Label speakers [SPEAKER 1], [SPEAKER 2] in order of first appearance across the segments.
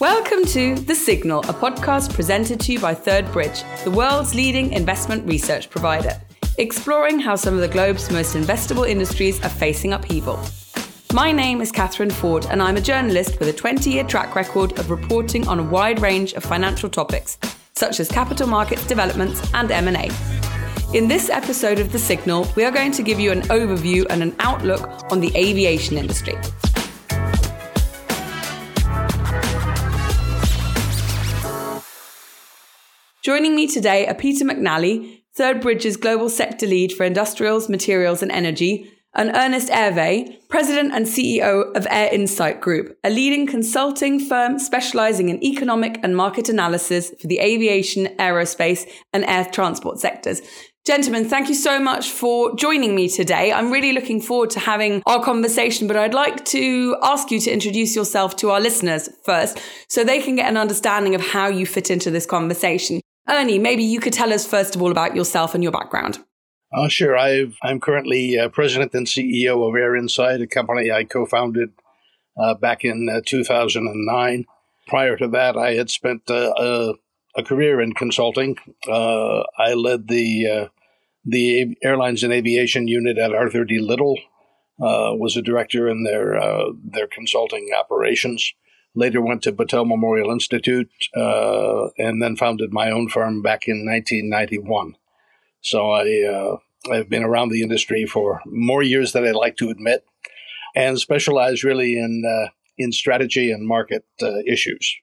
[SPEAKER 1] Welcome to The Signal, a podcast presented to you by Third Bridge, the world's leading investment research provider, exploring how some of the globe's most investable industries are facing upheaval. My name is Catherine Ford, and I'm a journalist with a 20 year track record of reporting on a wide range of financial topics, such as capital markets developments and M&A. In this episode of The Signal, we are going to give you an overview and an outlook on the aviation industry. Joining me today are Peter McNally, Third Bridge's Global Sector Lead for Industrials, Materials and Energy, and Ernest Arvai, President and CEO of Air Insight Group, a leading consulting firm specializing in economic and market analysis for the aviation, aerospace, and air transport sectors. Gentlemen, thank you so much for joining me today. I'm really looking forward to having our conversation, but I'd like to ask you to introduce yourself to our listeners first so they can get an understanding of how you fit into this conversation. Ernie, maybe you could tell us first of all about yourself and your background.
[SPEAKER 2] Uh, sure. i am currently uh, president and CEO of Air Insight, a company I co founded uh, back in uh, 2009. Prior to that, I had spent uh, a, a, career in consulting. Uh, I led the, the airlines and aviation unit at Arthur D. Little, was a director in their, their consulting operations later went to Battelle Memorial Institute, uh, and then founded my own firm back in 1991. So I, uh, I've been around the industry for more years than I'd like to admit, and specialize really in uh, in strategy and market uh, issues.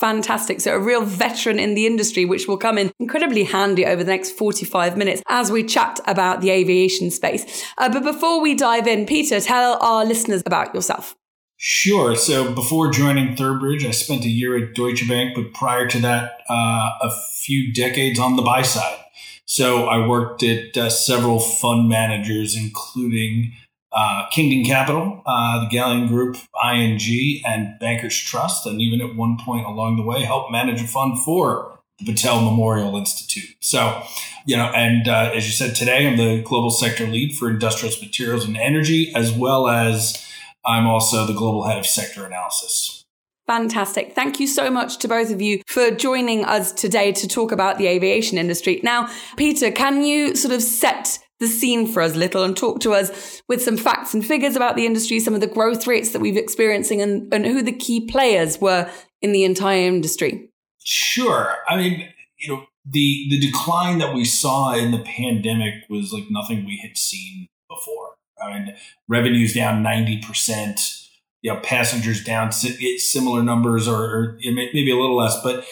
[SPEAKER 1] Fantastic. So, a real veteran in the industry, which will come in incredibly handy over the next 45 minutes as we chat about the aviation space. Uh, but before we dive in, Peter, tell our listeners about yourself.
[SPEAKER 3] Sure. So before joining Third Bridge, I spent a year at Deutsche Bank, but prior to that, uh, a few decades on the buy side. So I worked at uh, several fund managers, including uh, Kingdon Capital, uh, the Galleon Group, ING, and Bankers Trust, and even at one point along the way, helped manage a fund for the Battelle Memorial Institute. So, you know, and uh, as you said today, I'm the global sector lead for industrials, materials, and energy, as well as I'm also the global head of sector analysis.
[SPEAKER 1] Fantastic. Thank you so much to both of you for joining us today to talk about the aviation industry. Now, Peter, can you sort of set the scene for us a little and talk to us with some facts and figures about the industry, some of the growth rates that we've experiencing and, and who the key players were in the entire industry?
[SPEAKER 3] Sure. I mean, you know, the the decline that we saw in the pandemic was like nothing we had seen before. I mean, revenues down 90%, you know, passengers down similar numbers or, or maybe a little less. But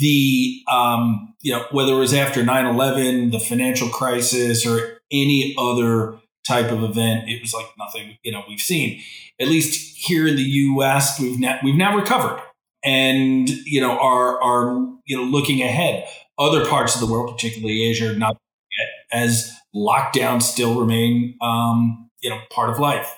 [SPEAKER 3] the, um, you know, whether it was after 9 11, the financial crisis, or any other type of event, it was like nothing, you know, we've seen. At least here in the US, we've now, we've now recovered and, you know, are, are, you know, looking ahead. Other parts of the world, particularly Asia, not yet as lockdowns still remain, um, you know, part of life.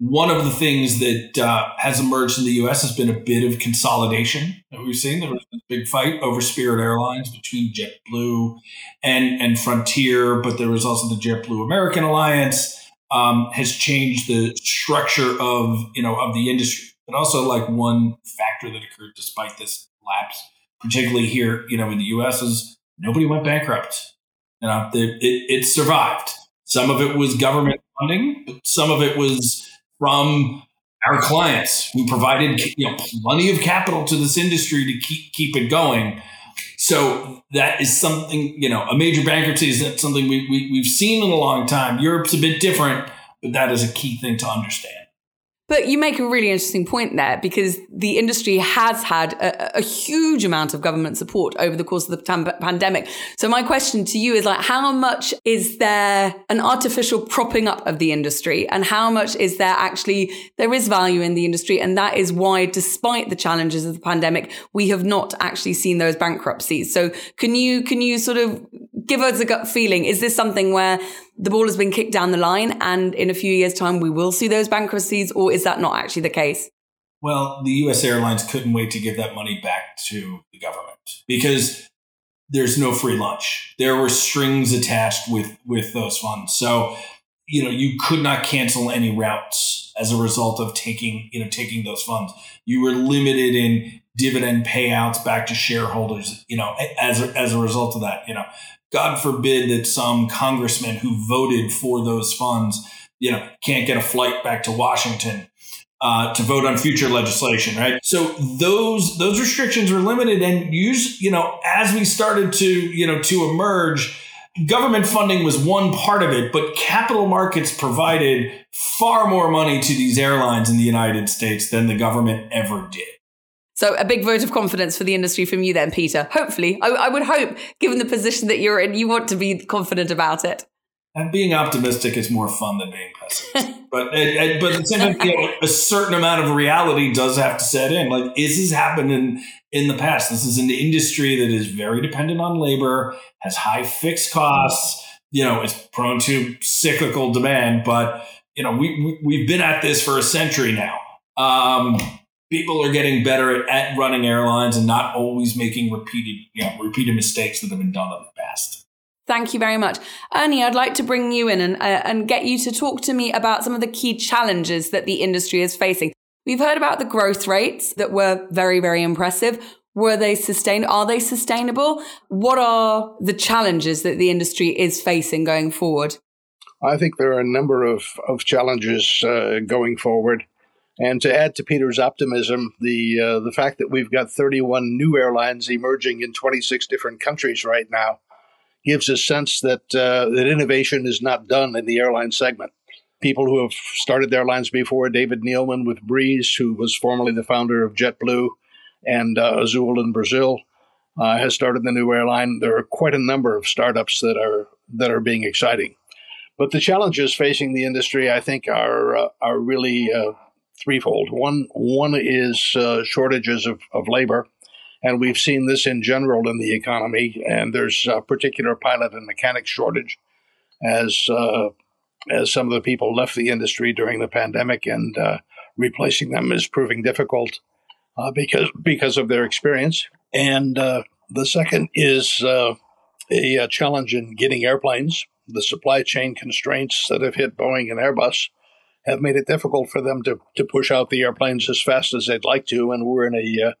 [SPEAKER 3] One of the things that uh, has emerged in the U.S. has been a bit of consolidation that we've seen. There was a big fight over Spirit Airlines between JetBlue and and Frontier, but there was also the JetBlue American Alliance. Um, has changed the structure of you know of the industry, but also like one factor that occurred despite this lapse, particularly here you know in the U.S. is nobody went bankrupt. You know, it, it survived. Some of it was government funding, but some of it was from our clients who provided you know plenty of capital to this industry to keep keep it going. So that is something you know a major bankruptcy is something we, we we've seen in a long time. Europe's a bit different, but that is a key thing to understand.
[SPEAKER 1] But you make a really interesting point there because the industry has had a, a, huge amount of government support over the course of the tam- pandemic. So my question to you is like, how much is there an artificial propping up of the industry and how much is there actually, there is value in the industry. And that is why, despite the challenges of the pandemic, we have not actually seen those bankruptcies. So can you, can you sort of give us a gut feeling? Is this something where the ball has been kicked down the line and in a few years time we will see those bankruptcies or is that not actually the case?
[SPEAKER 3] Well the us airlines couldn't wait to give that money back to the government because there's no free lunch. There were strings attached with with those funds. So you know you could not cancel any routes as a result of taking you know taking those funds. You were limited in dividend payouts back to shareholders, you know, as a, as a result of that, you know, God forbid that some congressman who voted for those funds, you know, can't get a flight back to Washington uh, to vote on future legislation, right? So those those restrictions were limited, and use you know as we started to you know to emerge, government funding was one part of it, but capital markets provided far more money to these airlines in the United States than the government ever did.
[SPEAKER 1] So a big vote of confidence for the industry from you then, Peter. Hopefully, I, I would hope, given the position that you're in, you want to be confident about it.
[SPEAKER 3] And being optimistic is more fun than being pessimistic. but but at the same time, you know, a certain amount of reality does have to set in. Like this has happened in in the past. This is an industry that is very dependent on labor, has high fixed costs. You know, it's prone to cyclical demand. But you know, we, we have been at this for a century now. Um, people are getting better at, at running airlines and not always making repeated you know repeated mistakes that have been done in the past.
[SPEAKER 1] Thank you very much. Ernie, I'd like to bring you in and, uh, and get you to talk to me about some of the key challenges that the industry is facing. We've heard about the growth rates that were very, very impressive. Were they sustained? Are they sustainable? What are the challenges that the industry is facing going forward?
[SPEAKER 2] I think there are a number of, of challenges uh, going forward. And to add to Peter's optimism, the uh, the fact that we've got 31 new airlines emerging in 26 different countries right now gives a sense that uh, that innovation is not done in the airline segment. People who have started airlines before, David Neeleman with Breeze, who was formerly the founder of JetBlue and uh, Azul in Brazil, uh, has started the new airline. There are quite a number of startups that are that are being exciting, but the challenges facing the industry, I think, are uh, are really uh, threefold. One one is uh, shortages of, of labor and we've seen this in general in the economy. And there's a particular pilot and mechanic shortage as uh, as some of the people left the industry during the pandemic, and uh, replacing them is proving difficult uh, because because of their experience. And uh, the second is uh, a, a challenge in getting airplanes. The supply chain constraints that have hit Boeing and Airbus have made it difficult for them to, to push out the airplanes as fast as they'd like to. And we're in a uh,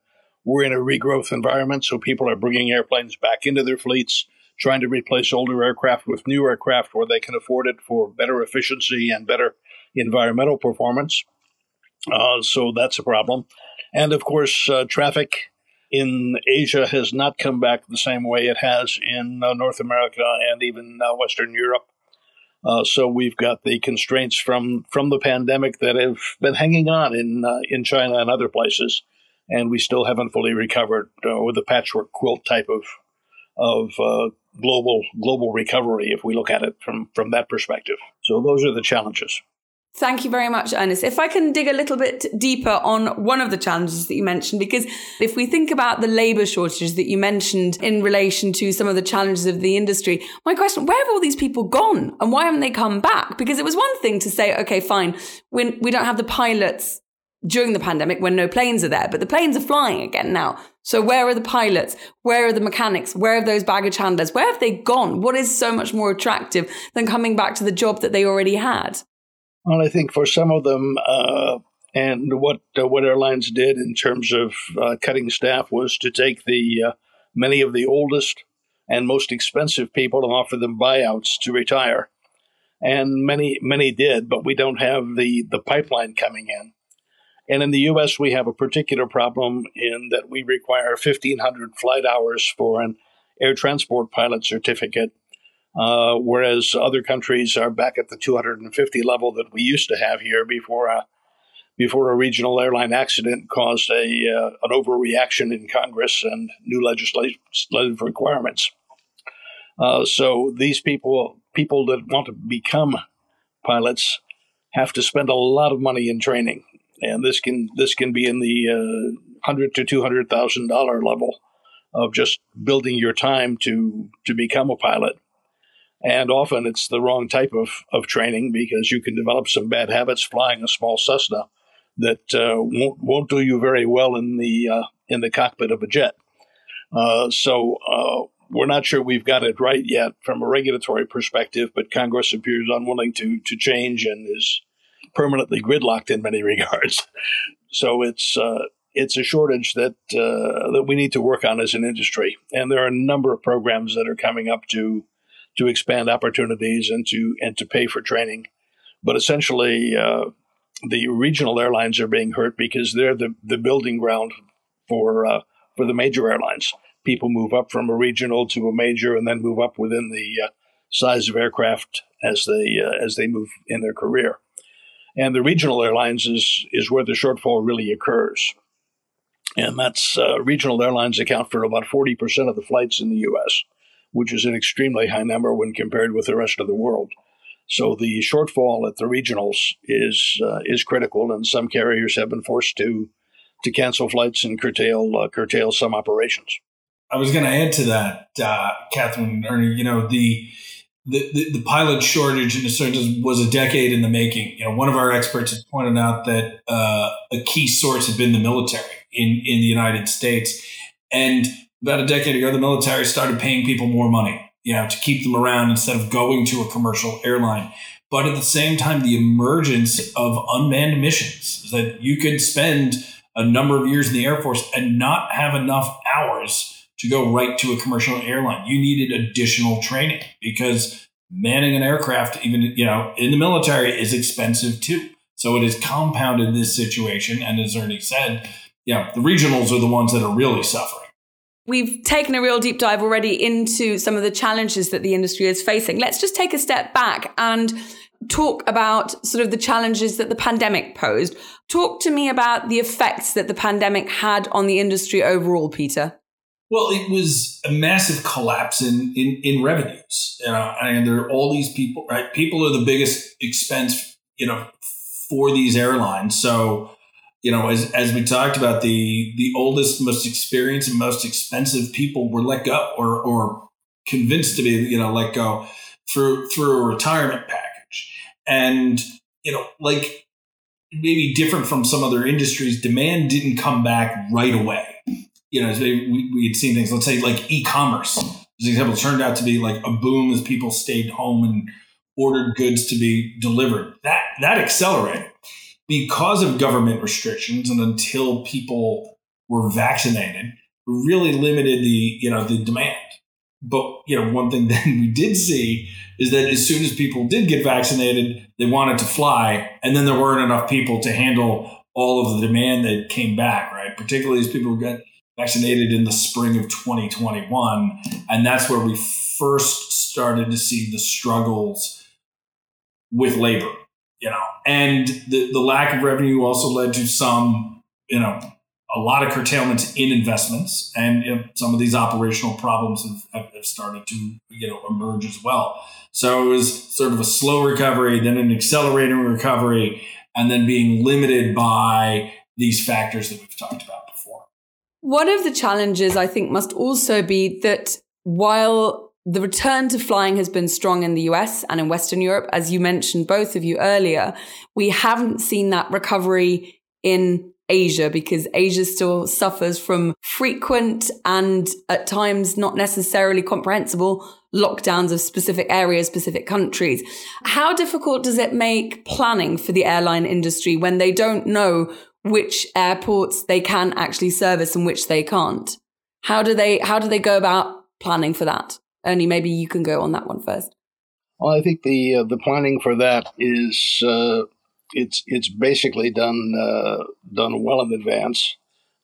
[SPEAKER 2] we're in a regrowth environment, so people are bringing airplanes back into their fleets, trying to replace older aircraft with new aircraft where they can afford it for better efficiency and better environmental performance. Uh, so that's a problem. And of course, uh, traffic in Asia has not come back the same way it has in uh, North America and even uh, Western Europe. Uh, so we've got the constraints from, from the pandemic that have been hanging on in uh, in China and other places and we still haven't fully recovered uh, with the patchwork quilt type of of uh, global global recovery if we look at it from from that perspective. So those are the challenges.
[SPEAKER 1] Thank you very much, Ernest. If I can dig a little bit deeper on one of the challenges that you mentioned, because if we think about the labor shortages that you mentioned in relation to some of the challenges of the industry, my question, where have all these people gone and why haven't they come back? Because it was one thing to say, okay, fine, we, we don't have the pilots during the pandemic when no planes are there, but the planes are flying again now. So where are the pilots? Where are the mechanics? Where are those baggage handlers? Where have they gone? What is so much more attractive than coming back to the job that they already had?
[SPEAKER 2] Well, I think for some of them, uh, and what uh, what airlines did in terms of uh, cutting staff was to take the uh, many of the oldest and most expensive people and offer them buyouts to retire, and many many did, but we don't have the the pipeline coming in. And in the US, we have a particular problem in that we require 1,500 flight hours for an air transport pilot certificate, uh, whereas other countries are back at the 250 level that we used to have here before a, before a regional airline accident caused a, uh, an overreaction in Congress and new legislative requirements. Uh, so these people, people that want to become pilots, have to spend a lot of money in training and this can this can be in the uh, hundred to two hundred thousand dollar level of just building your time to to become a pilot. And often it's the wrong type of, of training because you can develop some bad habits flying a small Cessna that uh, won't won't do you very well in the uh, in the cockpit of a jet. Uh, so uh, we're not sure we've got it right yet from a regulatory perspective, but Congress appears unwilling to to change and is permanently gridlocked in many regards. So it's uh, it's a shortage that uh, that we need to work on as an industry, and there are a number of programs that are coming up to to expand opportunities and to and to pay for training. But essentially, uh, the regional airlines are being hurt because they're the, the building ground for uh, for the major airlines. People move up from a regional to a major, and then move up within the uh, size of aircraft as they uh, as they move in their career. And the regional airlines is is where the shortfall really occurs. And that's uh, regional airlines account for about 40% of the flights in the US, which is an extremely high number when compared with the rest of the world. So the shortfall at the regionals is uh, is critical, and some carriers have been forced to to cancel flights and curtail uh, curtail some operations.
[SPEAKER 3] I was going to add to that, uh, Catherine Ernie. You know the the, the, the pilot shortage in a certain was a decade in the making. You know, one of our experts has pointed out that uh, a key source had been the military in in the United States, and about a decade ago, the military started paying people more money you know, to keep them around instead of going to a commercial airline. But at the same time, the emergence of unmanned missions is that you could spend a number of years in the Air Force and not have enough hours to go right to a commercial airline. You needed additional training because manning an aircraft, even you know, in the military, is expensive too. So it has compounded this situation. And as Ernie said, yeah, the regionals are the ones that are really suffering.
[SPEAKER 1] We've taken a real deep dive already into some of the challenges that the industry is facing. Let's just take a step back and talk about sort of the challenges that the pandemic posed. Talk to me about the effects that the pandemic had on the industry overall, Peter.
[SPEAKER 3] Well, it was a massive collapse in, in, in revenues. You and there are all these people, right? People are the biggest expense, you know, for these airlines. So you know, as, as we talked about, the the oldest, most experienced, and most expensive people were let go or or convinced to be, you know, let go through through a retirement package. And, you know, like maybe different from some other industries, demand didn't come back right away. You know, we, we had seen things, let's say like e-commerce, as an example, turned out to be like a boom as people stayed home and ordered goods to be delivered. That that accelerated because of government restrictions and until people were vaccinated, really limited the you know the demand. But you know, one thing that we did see is that as soon as people did get vaccinated, they wanted to fly, and then there weren't enough people to handle all of the demand that came back. Right, particularly as people got vaccinated in the spring of 2021, and that's where we first started to see the struggles with labor you know, and the, the lack of revenue also led to some, you know, a lot of curtailments in investments, and you know, some of these operational problems have, have started to, you know, emerge as well. So it was sort of a slow recovery, then an accelerating recovery, and then being limited by these factors that we've talked about before.
[SPEAKER 1] One of the challenges I think must also be that while the return to flying has been strong in the US and in Western Europe. As you mentioned, both of you earlier, we haven't seen that recovery in Asia because Asia still suffers from frequent and at times not necessarily comprehensible lockdowns of specific areas, specific countries. How difficult does it make planning for the airline industry when they don't know which airports they can actually service and which they can't? How do they, how do they go about planning for that? Ernie, maybe you can go on that one first.
[SPEAKER 2] Well, I think the uh, the planning for that is uh, it's it's basically done uh, done well in advance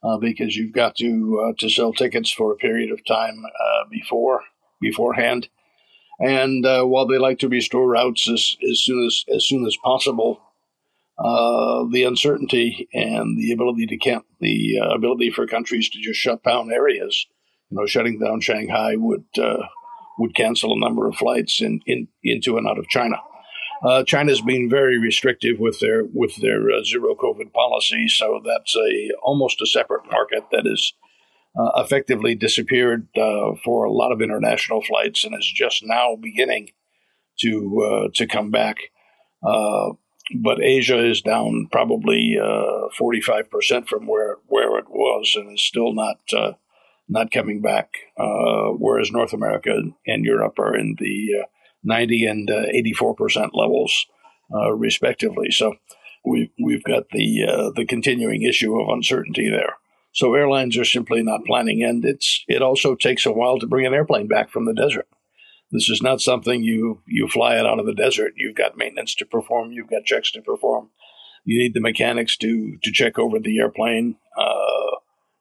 [SPEAKER 2] uh, because you've got to uh, to sell tickets for a period of time uh, before beforehand, and while they like to restore routes as, as soon as as soon as possible, the uncertainty and the ability to camp the ability for countries to just shut down areas, you know, shutting down Shanghai would would cancel a number of flights in, in into and out of China. Uh, China's been very restrictive with their with their uh, zero COVID policy, so that's a almost a separate market that is uh, effectively disappeared uh, for a lot of international flights and is just now beginning to uh, to come back. Uh, but Asia is down probably forty five percent from where where it was, and is still not not coming back, uh, whereas North America and Europe are in the uh, 90 and uh, 84 percent levels, uh, respectively. So we've we've got the the continuing issue of uncertainty there. So airlines are simply not planning, and it's it also takes a while to bring an airplane back from the desert. This is not something you you fly it out of the desert. You've got maintenance to perform. You've got checks to perform. You need the mechanics to to check over the airplane. Uh,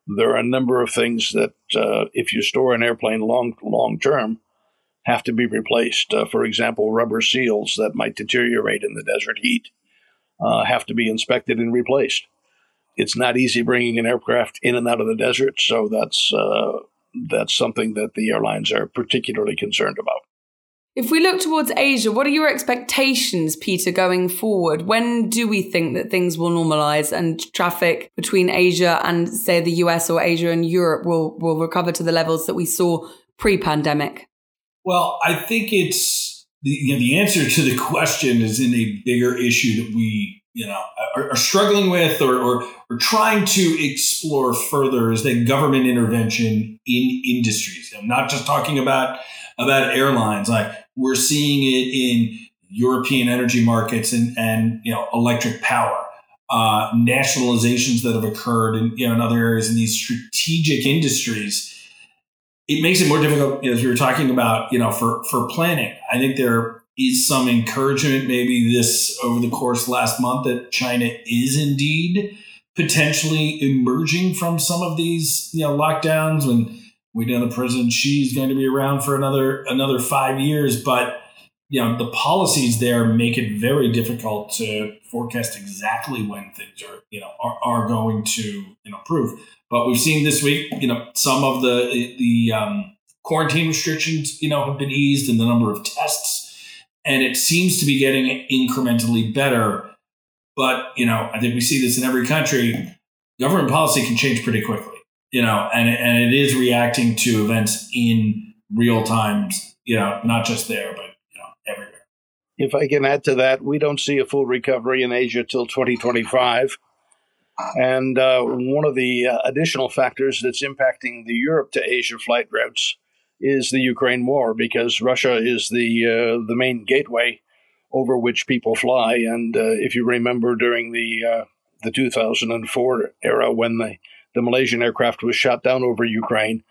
[SPEAKER 2] there are a number of things that, uh, if you store an airplane long long term, have to be replaced. Uh, for example, rubber seals that might deteriorate in the desert heat uh, have to be inspected and replaced. It's not easy bringing an aircraft in and out of the desert, so that's uh, that's something that the airlines are particularly concerned about.
[SPEAKER 1] If we look towards Asia, what are your expectations, Peter, going forward? When do we think that things will normalize and traffic between Asia and, say, the US or Asia and Europe will, will recover to the levels that we saw pre pandemic?
[SPEAKER 3] Well, I think it's the, you know, the answer to the question is in a bigger issue that we you know are, are struggling with or, or, or trying to explore further is that government intervention in industries. I'm not just talking about about airlines. Like we're seeing it in European energy markets and, and you know electric power. Uh, nationalizations that have occurred in, you know, in other areas in these strategic industries, it makes it more difficult, as we were talking about, you know, for, for planning. I think there is some encouragement maybe this over the course last month that China is indeed potentially emerging from some of these, you know, lockdowns when we know the President Xi's going to be around for another another five years, but you know the policies there make it very difficult to forecast exactly when things are you know are, are going to improve. But we've seen this week, you know, some of the the um, quarantine restrictions, you know, have been eased, and the number of tests, and it seems to be getting incrementally better. But you know, I think we see this in every country. Government policy can change pretty quickly you know, and and it is reacting to events in real times, you know, not just there, but you know, everywhere.
[SPEAKER 2] If I can add to that, we don't see a full recovery in Asia till 2025. And uh, one of the uh, additional factors that's impacting the Europe to Asia flight routes is the Ukraine war, because Russia is the uh, the main gateway over which people fly. And uh, if you remember during the uh, the 2004 era, when the the Malaysian aircraft was shot down over Ukraine.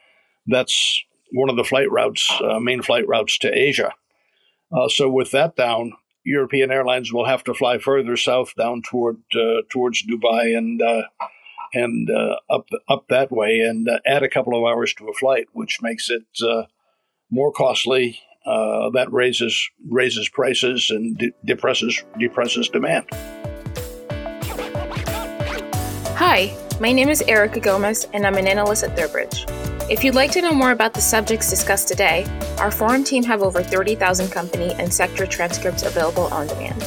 [SPEAKER 2] That's one of the flight routes, uh, main flight routes to Asia. Uh, so with that down, European airlines will have to fly further south down toward uh, towards Dubai and uh, and uh, up up that way, and uh, add a couple of hours to a flight, which makes it more costly. that raises raises prices and de- depresses depresses demand.
[SPEAKER 4] Hi. My name is Erica Gomez, and I'm an analyst at Third Bridge. If you'd like to know more about the subjects discussed today, our forum team have over 30,000 company and sector transcripts available on demand.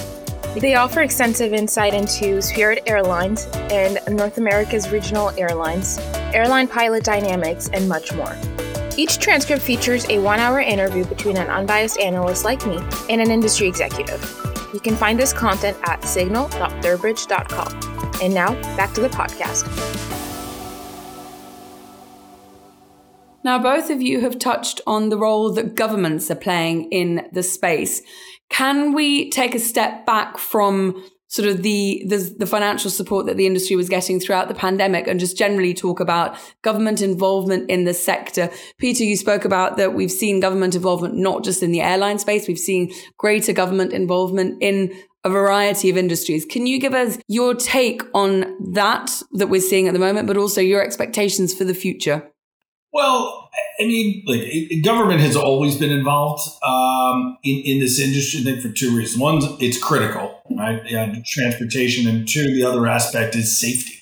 [SPEAKER 4] They offer extensive insight into Spirit Airlines and North America's regional airlines, airline pilot dynamics, and much more. Each transcript features a one hour interview between an unbiased analyst like me and an industry executive. You can find this content at signal.thirdbridge.com. And now, back to the podcast.
[SPEAKER 1] Now, both of you have touched on the role that governments are playing in the space. Can we take a step back from sort of the, the, the financial support that the industry was getting throughout the pandemic and just generally talk about government involvement in the sector. Peter, you spoke about that we've seen government involvement not just in the airline space, we've seen greater government involvement in a variety of industries. Can you give us your take on that that we're seeing at the moment, but also your expectations for the future?
[SPEAKER 3] Well, I mean, like government has always been involved um, in in this industry. I think for two reasons: one, it's critical, right? Yeah, transportation, and two, the other aspect is safety,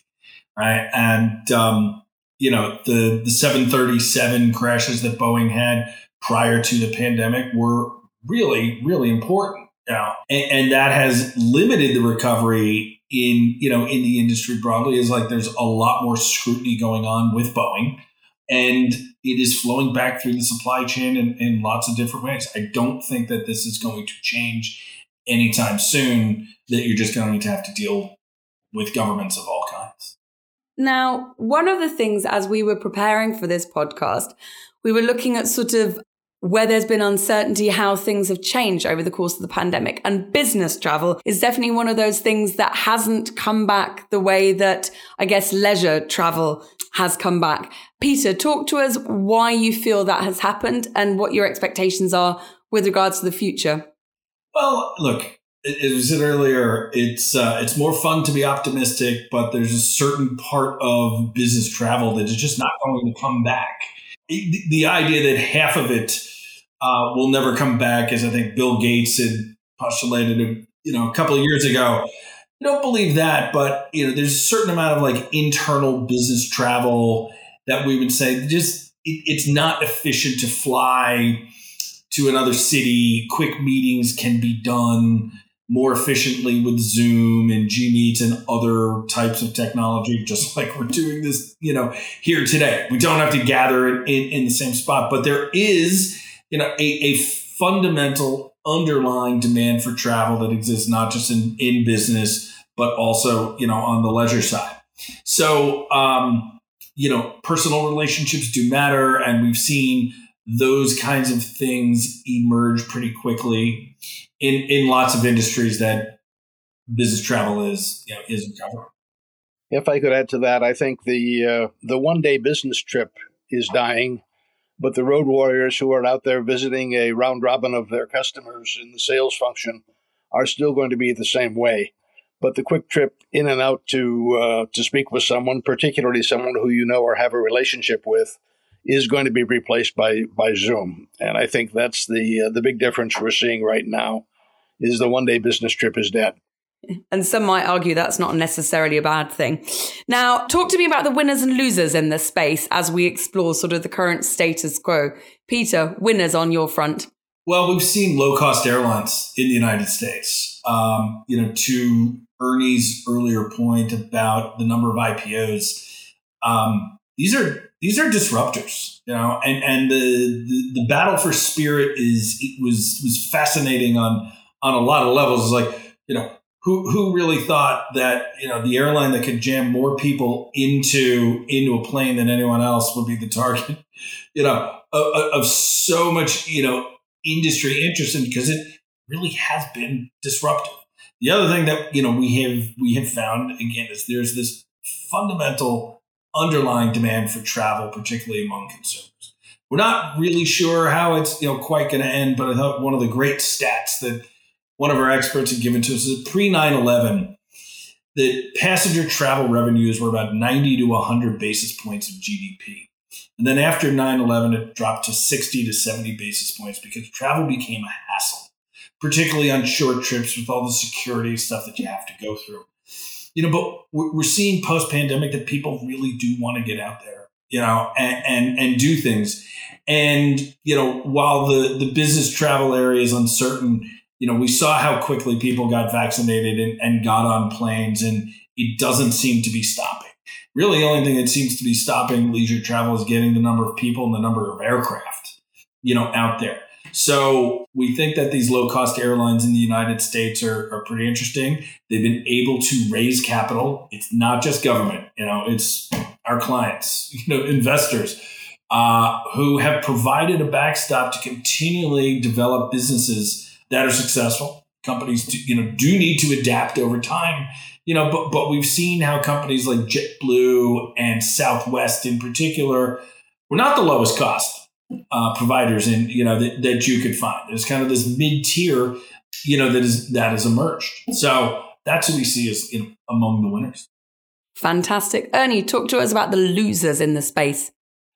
[SPEAKER 3] right? And um, you know, the the seven thirty seven crashes that Boeing had prior to the pandemic were really, really important yeah. And, and, that has limited the recovery in, you know, in the industry broadly is like there's a lot more scrutiny going on with Boeing and it is flowing back through the supply chain in, in lots of different ways. I don't think that this is going to change anytime soon, that you're just going to have to deal with governments of all kinds.
[SPEAKER 1] Now, one of the things as we were preparing for this podcast, we were looking at sort of where there's been uncertainty how things have changed over the course of the pandemic. And business travel is definitely one of those things that hasn't come back the way that I guess leisure travel has come back. Peter, talk to us why you feel that has happened and what your expectations are with regards to the future.
[SPEAKER 3] Well, look, as we said earlier, it's uh, it's more fun to be optimistic, but there's a certain part of business travel that is just not going to come back. The idea that half of it uh, will never come back, as I think Bill Gates had postulated, you know, a couple of years ago. I don't believe that, but you know, there's a certain amount of like internal business travel that we would say just it, it's not efficient to fly to another city. Quick meetings can be done more efficiently with Zoom and G Meets and other types of technology, just like we're doing this, you know, here today. We don't have to gather in, in the same spot, but there is you know, a, a fundamental underlying demand for travel that exists not just in, in business, but also, you know, on the leisure side. So, um, you know, personal relationships do matter. And we've seen those kinds of things emerge pretty quickly in, in lots of industries that business travel is, you know, is covering.
[SPEAKER 2] If I could add to that, I think the uh, the one day business trip is dying but the road warriors who are out there visiting a round robin of their customers in the sales function are still going to be the same way. But the quick trip in and out to uh, to speak with someone, particularly someone who you know or have a relationship with, is going to be replaced by by Zoom. And I think that's the uh, the big difference we're seeing right now is the one day business trip is dead.
[SPEAKER 1] And some might argue that's not necessarily a bad thing. Now, talk to me about the winners and losers in this space as we explore sort of the current status quo. Peter, winners on your front.
[SPEAKER 3] Well, we've seen low cost airlines in the United States. Um, you know, to Ernie's earlier point about the number of IPOs, um, these are these are disruptors, you know, and and the, the, the battle for Spirit is it was was fascinating on on a lot of levels. It's like you know who who really thought that you know the airline that could jam more people into into a plane than anyone else would be the target. You know of, of so much you know industry interest in because it really has been disruptive. The other thing that you know we have we have found again is there's this fundamental underlying demand for travel particularly among consumers. We're not really sure how it's you know quite going to end but i thought one of the great stats that one of our experts had given to us is pre 9 11, that passenger travel revenues were about 90 to 100 basis points of GDP. And then after 9 11, it dropped to 60 to 70 basis points because travel became a hassle, particularly on short trips with all the security stuff that you have to go through. You know, but we're seeing post pandemic that people really do want to get out there, you know, and, and, and do things. And, you know, while the, the business travel area is uncertain, you know, we saw how quickly people got vaccinated and, and got on planes, and it doesn't seem to be stopping. Really, the only thing that seems to be stopping leisure travel is getting the number of people and the number of aircraft, you know, out there. So we think that these low cost airlines in the United States are, are pretty interesting. They've been able to raise capital. It's not just government, you know, it's our clients, you know, investors uh, who have provided a backstop to continually develop businesses that are successful. Companies, do, you know, do need to adapt over time. You know, but but we've seen how companies like JetBlue and Southwest, in particular, were not the lowest cost uh, providers in you know that, that you could find. There's kind of this mid tier, you know, that is that has emerged. So that's what we see as you know, among the winners.
[SPEAKER 1] Fantastic, Ernie. Talk to us about the losers in the space.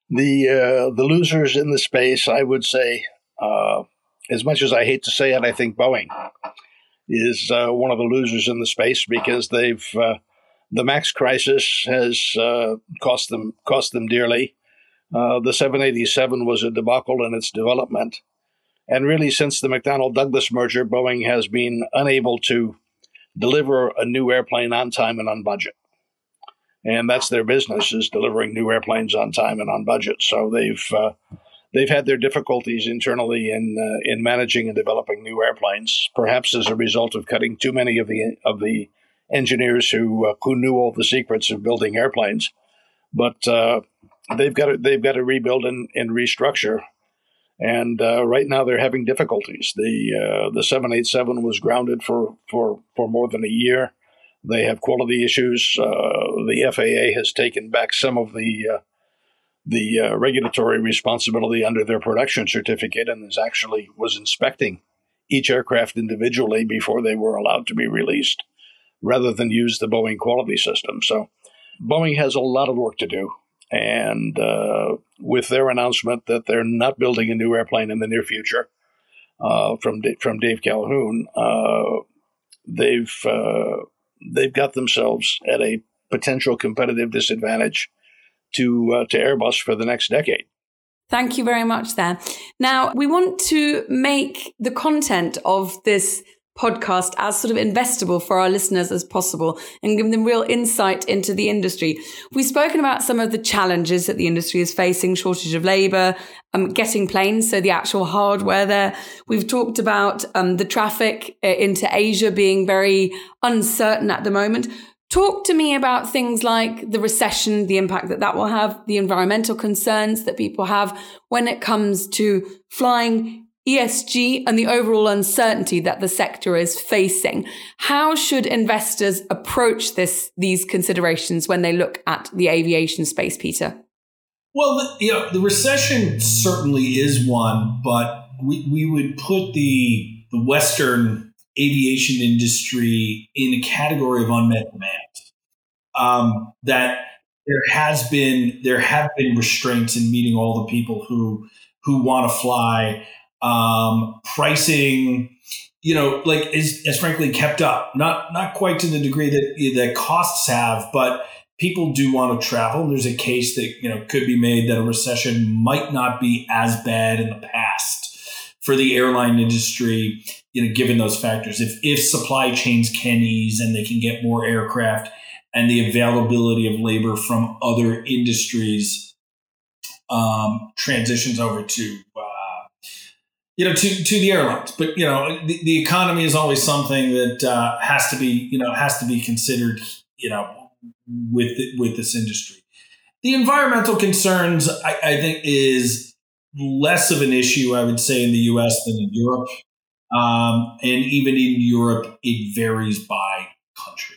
[SPEAKER 2] The uh, the losers in the space, I would say, uh, as much as I hate to say it, I think Boeing is uh, one of the losers in the space because they've uh, the Max crisis has uh, cost them cost them dearly. Uh, the 787 was a debacle in its development, and really since the McDonnell Douglas merger, Boeing has been unable to deliver a new airplane on time and on budget. And that's their business is delivering new airplanes on time and on budget. So they've uh, they've had their difficulties internally in uh, in managing and developing new airplanes, perhaps as a result of cutting too many of the of the engineers who uh, who knew all the secrets of building airplanes. But uh, they've got to they've got to rebuild and, and restructure. and uh, right now they're having difficulties. The uh, the 787 was grounded for, for, for more than a year. They have quality issues. Uh, the FAA has taken back some of the the uh, regulatory responsibility under their production certificate and is actually was inspecting each aircraft individually before they were allowed to be released, rather than use the Boeing quality system. So, Boeing has a lot of work to do. And uh, with their announcement that they're not building a new airplane in the near future, uh, from from Dave Calhoun, uh, they've uh, they've got themselves at a potential competitive disadvantage to uh, to Airbus for the next decade.
[SPEAKER 1] Thank you very much there. Now, we want to make the content of this podcast as sort of investable for our listeners as possible and give them real insight into the industry. We've spoken about some of the challenges that the industry is facing, shortage of labor, um, getting planes, so the actual hardware there. We've talked about um, the traffic uh, into Asia being very uncertain at the moment. Talk to me about things like the recession, the impact that that will have, the environmental concerns that people have when it comes to flying, ESG, and the overall uncertainty that the sector is facing. How should investors approach this, these considerations when they look at the aviation space, Peter?
[SPEAKER 3] Well, you know, the recession certainly is one, but we, we would put the the Western aviation industry in a category of unmet demand. Um, that there has been there have been restraints in meeting all the people who who want to fly. Um, pricing, you know, like is, is frankly kept up. Not not quite to the degree that that costs have, but people do want to travel. There's a case that you know could be made that a recession might not be as bad in the past for the airline industry you know, given those factors. If if supply chains can ease and they can get more aircraft and the availability of labor from other industries um, transitions over to uh, you know to to the airlines. But you know, the, the economy is always something that uh, has to be you know has to be considered you know with with this industry. The environmental concerns, I, I think, is less of an issue, I would say, in the U.S. than in Europe. Um, and even in Europe, it varies by country.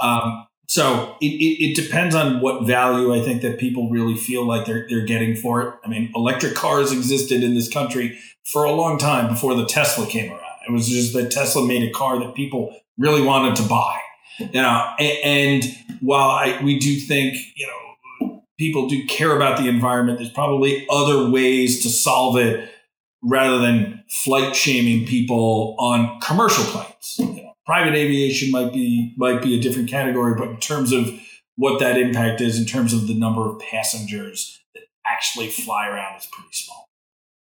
[SPEAKER 3] Um, so it, it, it, depends on what value I think that people really feel like they're, they're getting for it. I mean, electric cars existed in this country for a long time before the Tesla came around. It was just that Tesla made a car that people really wanted to buy. You know, and, and while I, we do think, you know, people do care about the environment, there's probably other ways to solve it rather than flight shaming people on commercial planes. You know, private aviation might be might be a different category, but in terms of what that impact is, in terms of the number of passengers that actually fly around, is pretty small.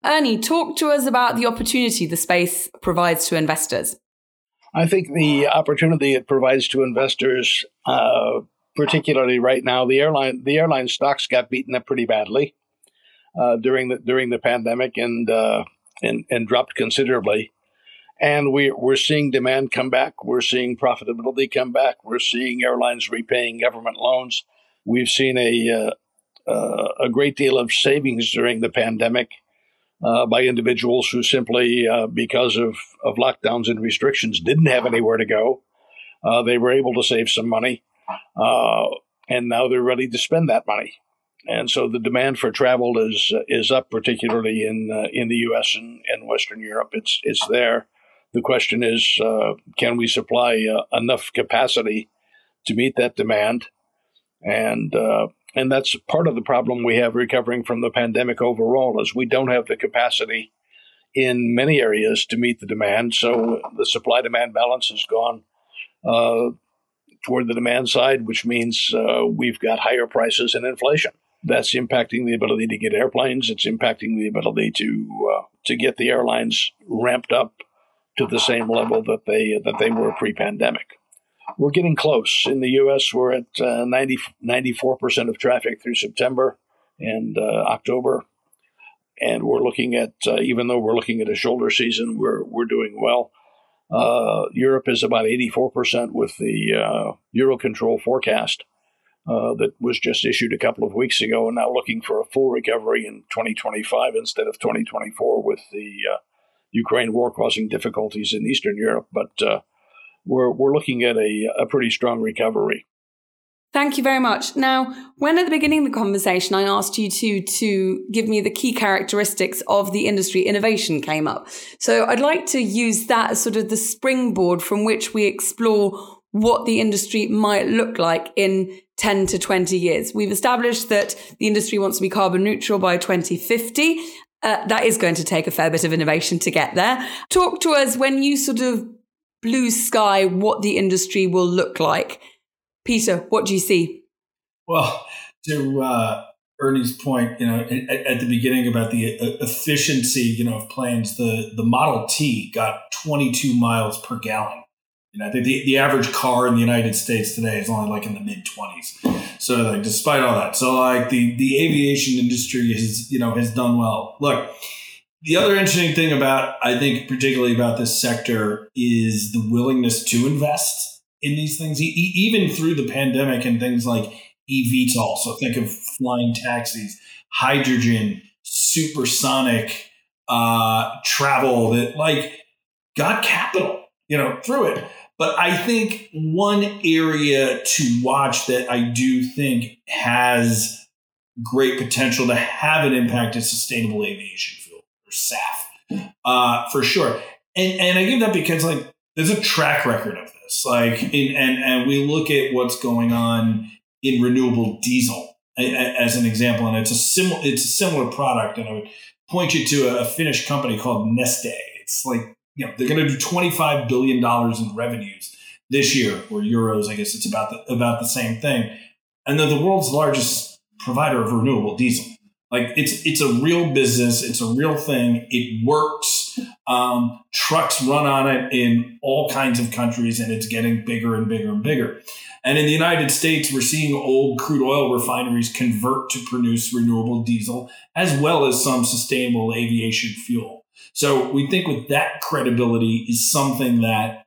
[SPEAKER 1] Ernie, talk to us about the opportunity the space provides to investors.
[SPEAKER 2] I think the opportunity it provides to investors, uh, particularly right now, the airline the airline stocks got beaten up pretty badly uh, during the during the pandemic and uh, and and dropped considerably. And we we're seeing demand come back. We're seeing profitability come back. We're seeing airlines repaying government loans. We've seen a uh, uh a great deal of savings during the pandemic. Uh, by individuals who simply, uh, because of, of lockdowns and restrictions, didn't have anywhere to go. they were able to save some money, and now they're ready to spend that money and so the demand for travel is is up, particularly in uh, in the U.S. and, and Western Europe. It's it's there. The question is, uh, can we supply uh, enough capacity to meet that demand? And uh, and that's part of the problem we have recovering from the pandemic overall is we don't have the capacity in many areas to meet the demand. So the supply demand balance has gone uh, toward the demand side, which means uh, we've got higher prices and inflation that's impacting the ability to get airplanes. It's impacting the ability to uh, to get the airlines ramped up to the same level that they that they were pre-pandemic. We're getting close. In the U.S., we're at uh, 94 percent of traffic through September and uh, October, and we're looking at uh, even though we're looking at a shoulder season, we're we're doing well. Uh, Europe is about 84 percent with the uh, Eurocontrol forecast uh, that was just issued a couple of weeks ago, and now looking for a full recovery in 2025 instead of 2024 with the uh, Ukraine war causing difficulties in Eastern Europe. But uh, we're, we're looking at a, a pretty strong recovery.
[SPEAKER 1] Thank you very much. Now, when at the beginning of the conversation I asked you to to give me the key characteristics of the industry, innovation came up. So I'd like to use that as sort of the springboard from which we explore what the industry might look like in 10 to 20 years. We've established that the industry wants to be carbon neutral by 2050. Uh, that is going to take a fair bit of innovation to get there. Talk to us when you sort of blue sky what the industry will look like Peter, what do you see?
[SPEAKER 3] Well, to uh, Ernie's point, you know, at, at, the beginning about the uh, efficiency, you know, of planes, the the Model T got 22 miles per gallon. You know, the, the average car in the United States today is only like in the mid 20s. So, like, despite all that, so like the the aviation industry has, you know, has done well. Look, the other interesting thing about, I think, particularly about this sector is the willingness to invest in these things, even through the pandemic and things like eVTOL. So think of flying taxis, hydrogen, supersonic uh, travel that like got capital, you know, through it. But I think one area to watch that I do think has great potential to have an impact is sustainable aviation fuel or SAF, uh, for sure. And and I give that because like there's a track record of this. Like, in, and and we look at what's going on in renewable diesel as an example, and it's a similar it's a similar product. And I would point you to a Finnish company called Neste. It's like you know they're going to do 25 billion dollars in revenues this year, or euros. I guess it's about the, about the same thing, and they're the world's largest provider of renewable diesel. Like it's it's a real business. It's a real thing. It works. Um, trucks run on it in all kinds of countries, and it's getting bigger and bigger and bigger. And in the United States, we're seeing old crude oil refineries convert to produce renewable diesel as well as some sustainable aviation fuel. So we think with that credibility is something that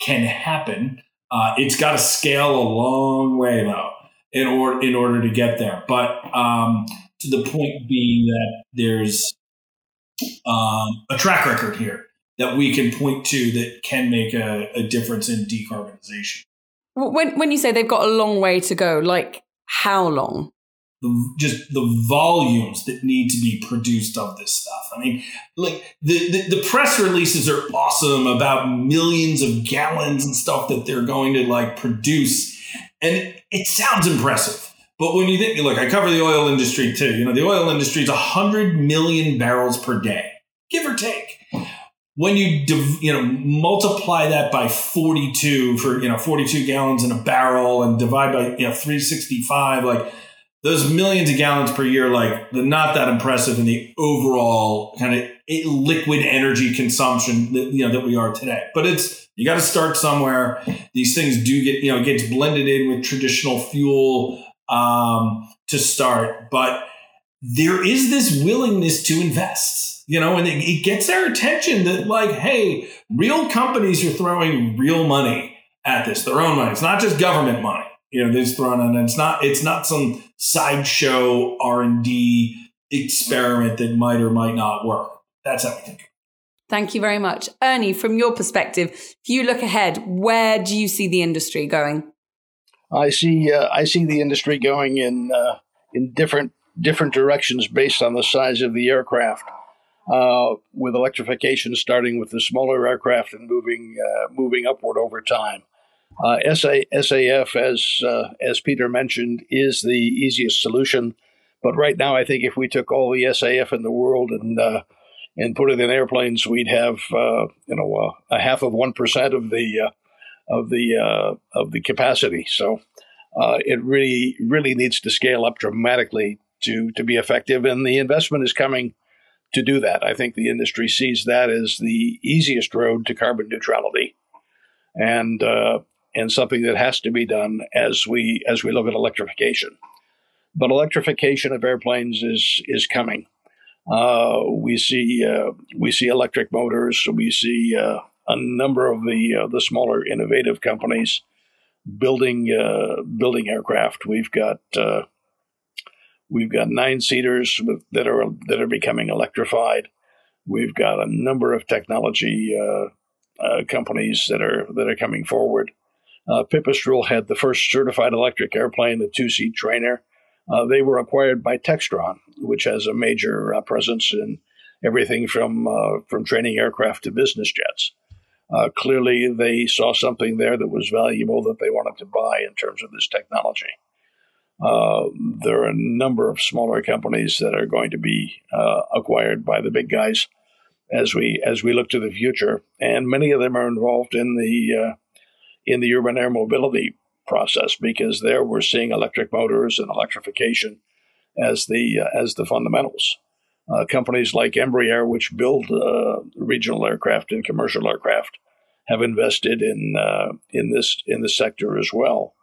[SPEAKER 3] can happen. Uh, it's got to scale a long way though in order in order to get there. But um, to the point being that there's um, a track record here that we can point to that can make a, a difference in decarbonization.
[SPEAKER 1] When, when you say they've got a long way to go, like how long?
[SPEAKER 3] The, just the volumes that need to be produced of this stuff. I mean, like the, the, the press releases are awesome about millions of gallons and stuff that they're going to like produce, and it, it sounds impressive. But when you think, look, I cover the oil industry too. You know, the oil industry is 100 million barrels per day, give or take. When you you know multiply that by 42 for you know 42 gallons in a barrel and divide by you know 365, like those millions of gallons per year, like they're not that impressive in the overall kind of liquid energy consumption that you know that we are today. But it's you got to start somewhere. These things do get you know gets blended in with traditional fuel um, to start. But there is this willingness to invest, you know, and it, it gets their attention that, like, hey, real companies are throwing real money at this, their own money. It's not just government money. You know, they're throwing and it's not it's not some sideshow R and D experiment that might or might not work. That's how we think.
[SPEAKER 1] Thank you very much. Ernie, from your perspective, if you look ahead, where do you see the industry going?
[SPEAKER 2] I see uh, I see the industry going in uh, in different different directions based on the size of the aircraft. Uh, with electrification starting with the smaller aircraft and moving uh, moving upward over time. Uh, SA, SAF, as uh, as Peter mentioned, is the easiest solution. But right now, I think if we took all the SAF in the world and and put it in airplanes, we'd have you know a half of one percent of the of the uh, of the capacity. So uh, it really really needs to scale up dramatically to to be effective, and the investment is coming to do that. I think the industry sees that as the easiest road to carbon neutrality, and uh, and something that has to be done as we as we look at electrification. But electrification of airplanes is is coming. Uh, we see uh, we see electric motors. We see uh, a number of the uh, the smaller innovative companies building uh, building aircraft. We've got uh, we've got nine seaters that are that are becoming electrified. We've got a number of technology uh, uh companies that are that are coming forward. Uh, Pipistrel had the first certified electric airplane, the two seat trainer. Uh, they were acquired by Textron, which has a major presence in everything from from training aircraft to business jets. Uh, clearly, they saw something there that was valuable that they wanted to buy in terms of this technology. Uh, there are a number of smaller companies that are going to be uh, acquired by the big guys as we as we look to the future, and many of them are involved in the uh, in the urban air mobility process because there we're seeing electric motors and electrification as the uh, as the fundamentals. Uh, companies like Embraer, which build uh, regional aircraft and commercial aircraft, have invested in uh, in this in the sector as well,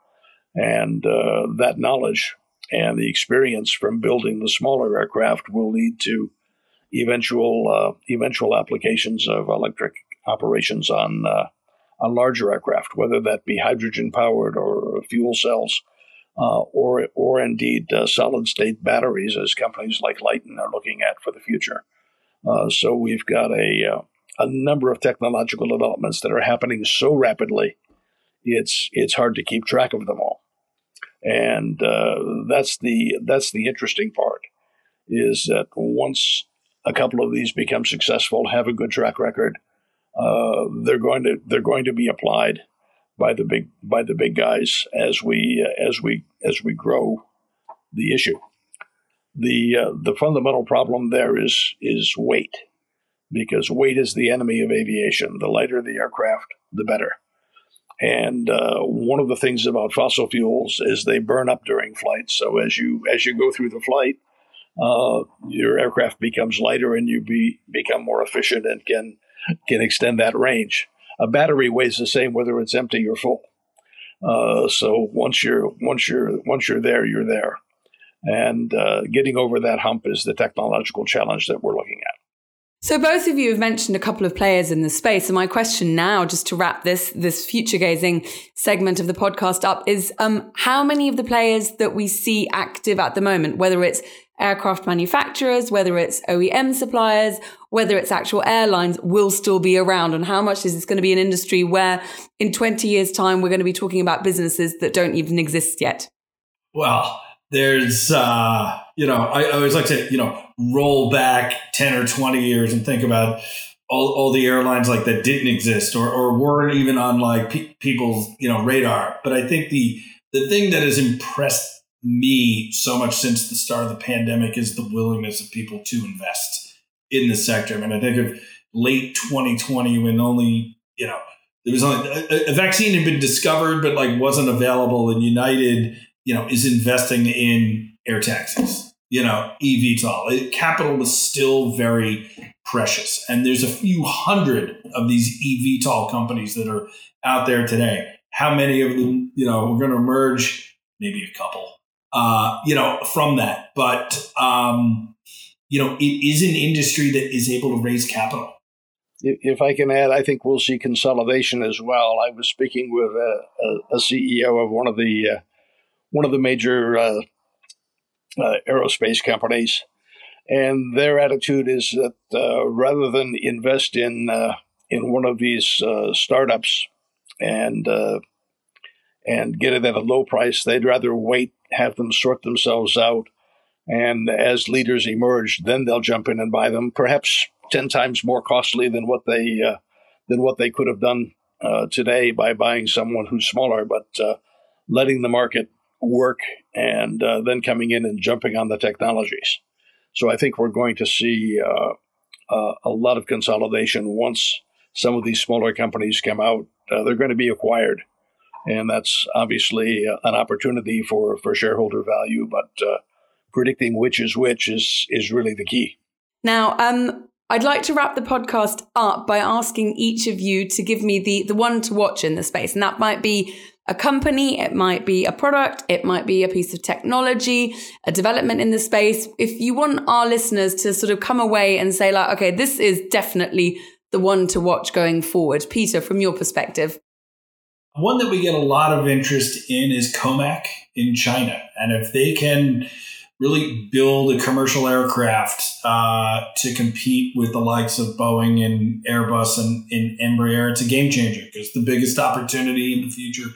[SPEAKER 2] and uh, that knowledge and the experience from building the smaller aircraft will lead to eventual uh, eventual applications of electric operations on uh, on larger aircraft, whether that be hydrogen powered or fuel cells uh, or or indeed uh, solid state batteries, as companies like Lyten are looking at for the future. Uh, so we've got a uh, a number of technological developments that are happening so rapidly, it's it's hard to keep track of them all, and uh, that's the that's the interesting part, is that once a couple of these become successful, have a good track record, uh, they're going to they're going to be applied by the big by the big guys as we uh, as we as we grow the issue. The uh, the fundamental problem there is is weight, because weight is the enemy of aviation. The lighter the aircraft, the better. And uh, one of the things about fossil fuels is they burn up during flight. So as you as you go through the flight, uh, your aircraft becomes lighter and you be, become more efficient and can can extend that range a battery weighs the same whether it's empty or full. Uh, so once you're once you're once you're there, you're there, and uh, getting over that hump is the technological challenge that we're looking at.
[SPEAKER 1] So both of you have mentioned a couple of players in the space, and my question now, just to wrap this this future gazing segment of the podcast up, is um, how many of the players that we see active at the moment, whether it's aircraft manufacturers, whether it's OEM suppliers, whether it's actual airlines, will still be around? And how much is this going to be an industry where in 20 years' time, we're going to be talking about businesses that don't even exist yet?
[SPEAKER 3] Well, there's, uh, you know, I, always like to, you know, roll back 10 or 20 years and think about all, all the airlines like that didn't exist or, or weren't even on like pe- people's, you know, radar. But I think the, the thing that has impressed me so much since the start of the pandemic is the willingness of people to invest in the sector. I mean, I think of late 2020 when only, you know, there was only a, a vaccine had been discovered, but like wasn't available. And United, you know, is investing in air taxis, you know, eVTOL. Capital was still very precious. And there's a few hundred of these eVTOL companies that are out there today. How many of them, you know, we're going to emerge? Maybe a couple uh, you know, from that. But, um, you know, it is an industry that is able to raise capital.
[SPEAKER 2] If I can add, I think we'll see consolidation as well. I was speaking with a, a, CEO of one of the uh, one of the major uh, uh, aerospace companies, and their attitude is that uh, rather than invest in uh, in one of these startups and and get it at a low price, they'd rather wait have them sort themselves out. And as leaders emerge, then they'll jump in and buy them, perhaps 10 times more costly than what they, uh, than what they could have done uh, today by buying someone who's smaller, but uh, letting the market work and uh, then coming in and jumping on the technologies. So I think we're going to see uh, uh, a lot of consolidation once some of these smaller companies come out. they're going to be acquired and that's obviously uh, an opportunity for for shareholder value. But uh, predicting which is which is is really the key.
[SPEAKER 1] Now, um, I'd like to wrap the podcast up by asking each of you to give me the the one to watch in the space, and that might be a company, it might be a product, it might be a piece of technology, a development in the space. If you want our listeners to sort of come away and say, like, okay, this is definitely the one to watch going forward, Peter, from your perspective.
[SPEAKER 3] One that we get a lot of interest in is Comac in China. And if they can really build a commercial aircraft uh, to compete with the likes of Boeing and Airbus and, and Embraer, it's a game changer because the biggest opportunity in the future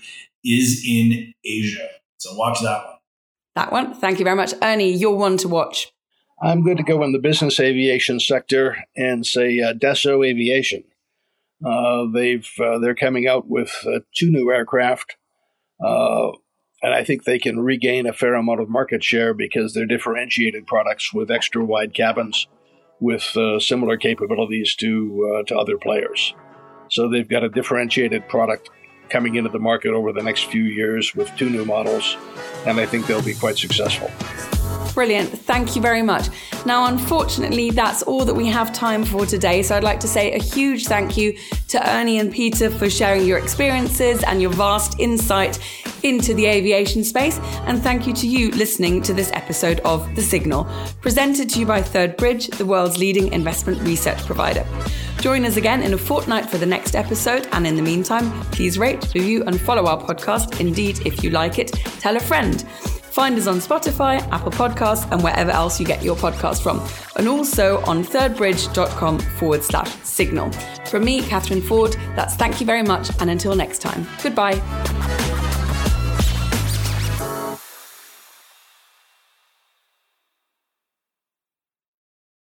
[SPEAKER 3] is in Asia. So watch that one.
[SPEAKER 1] That one. Thank you very much. Ernie, you're one to watch.
[SPEAKER 2] I'm going to go in the business aviation sector and say uh, Dassault Aviation. Uh, they've uh, they're coming out with uh, two new aircraft, and I think they can regain a fair amount of market share because they're differentiated products with extra wide cabins, with similar capabilities to to other players. So they've got a differentiated product coming into the market over the next few years with two new models, and I think they'll be quite successful.
[SPEAKER 1] Brilliant. Thank you very much. Now, unfortunately, that's all that we have time for today. So I'd like to say a huge thank you to Ernie and Peter for sharing your experiences and your vast insight into the aviation space. And thank you to you listening to this episode of The Signal, presented to you by Third Bridge, the world's leading investment research provider. Join us again in a fortnight for the next episode. And in the meantime, please rate, review, and follow our podcast. Indeed, if you like it, tell a friend. Find us on Spotify, Apple Podcasts, and wherever else you get your podcast from. And also on thirdbridge.com forward slash signal. From me, Catherine Ford, that's thank you very much. And until next time, goodbye.